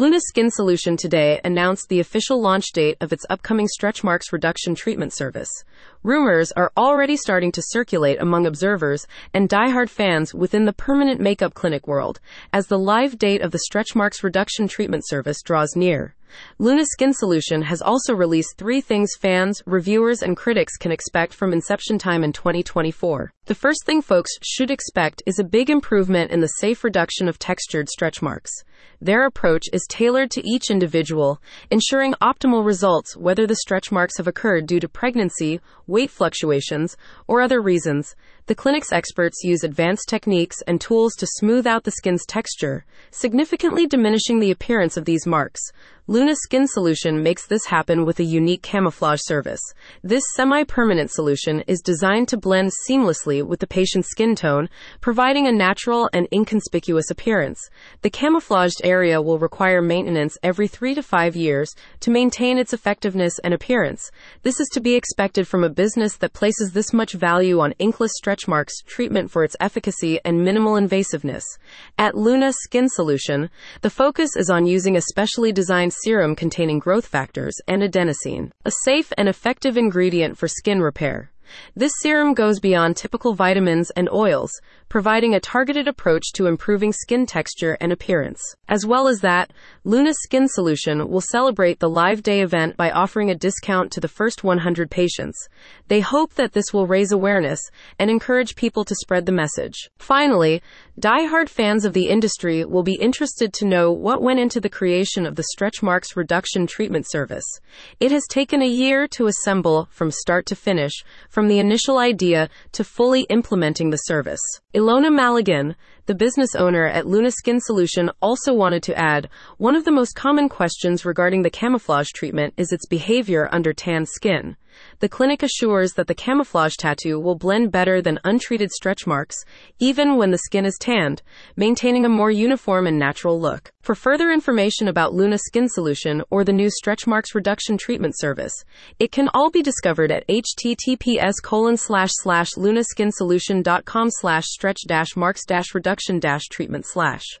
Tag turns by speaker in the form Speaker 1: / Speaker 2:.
Speaker 1: Luna Skin Solution today announced the official launch date of its upcoming stretch marks reduction treatment service. Rumors are already starting to circulate among observers and die-hard fans within the permanent makeup clinic world as the live date of the stretch marks reduction treatment service draws near. Luna Skin Solution has also released three things fans, reviewers, and critics can expect from inception time in 2024. The first thing folks should expect is a big improvement in the safe reduction of textured stretch marks. Their approach is tailored to each individual, ensuring optimal results whether the stretch marks have occurred due to pregnancy, weight fluctuations, or other reasons. The clinic's experts use advanced techniques and tools to smooth out the skin's texture, significantly diminishing the appearance of these marks. Luna Skin Solution makes this happen with a unique camouflage service. This semi permanent solution is designed to blend seamlessly with the patient's skin tone, providing a natural and inconspicuous appearance. The camouflaged area will require maintenance every three to five years to maintain its effectiveness and appearance. This is to be expected from a business that places this much value on inkless stretch marks treatment for its efficacy and minimal invasiveness. At Luna Skin Solution, the focus is on using a specially designed serum containing growth factors and adenosine, a safe and effective ingredient for skin repair. This serum goes beyond typical vitamins and oils, providing a targeted approach to improving skin texture and appearance. As well as that, Luna Skin Solution will celebrate the live day event by offering a discount to the first 100 patients. They hope that this will raise awareness and encourage people to spread the message. Finally, die-hard fans of the industry will be interested to know what went into the creation of the stretch marks reduction treatment service. It has taken a year to assemble from start to finish, from the initial idea to fully implementing the service. Ilona Maligan, the business owner at Luna Skin Solution, also wanted to add one of the most common questions regarding the camouflage treatment is its behavior under tan skin. The clinic assures that the camouflage tattoo will blend better than untreated stretch marks, even when the skin is tanned, maintaining a more uniform and natural look. For further information about Luna Skin Solution or the new stretch marks reduction treatment service, it can all be discovered at https colon slash slash lunaskinsolution.com slash stretch dash marks dash reduction dash treatment slash.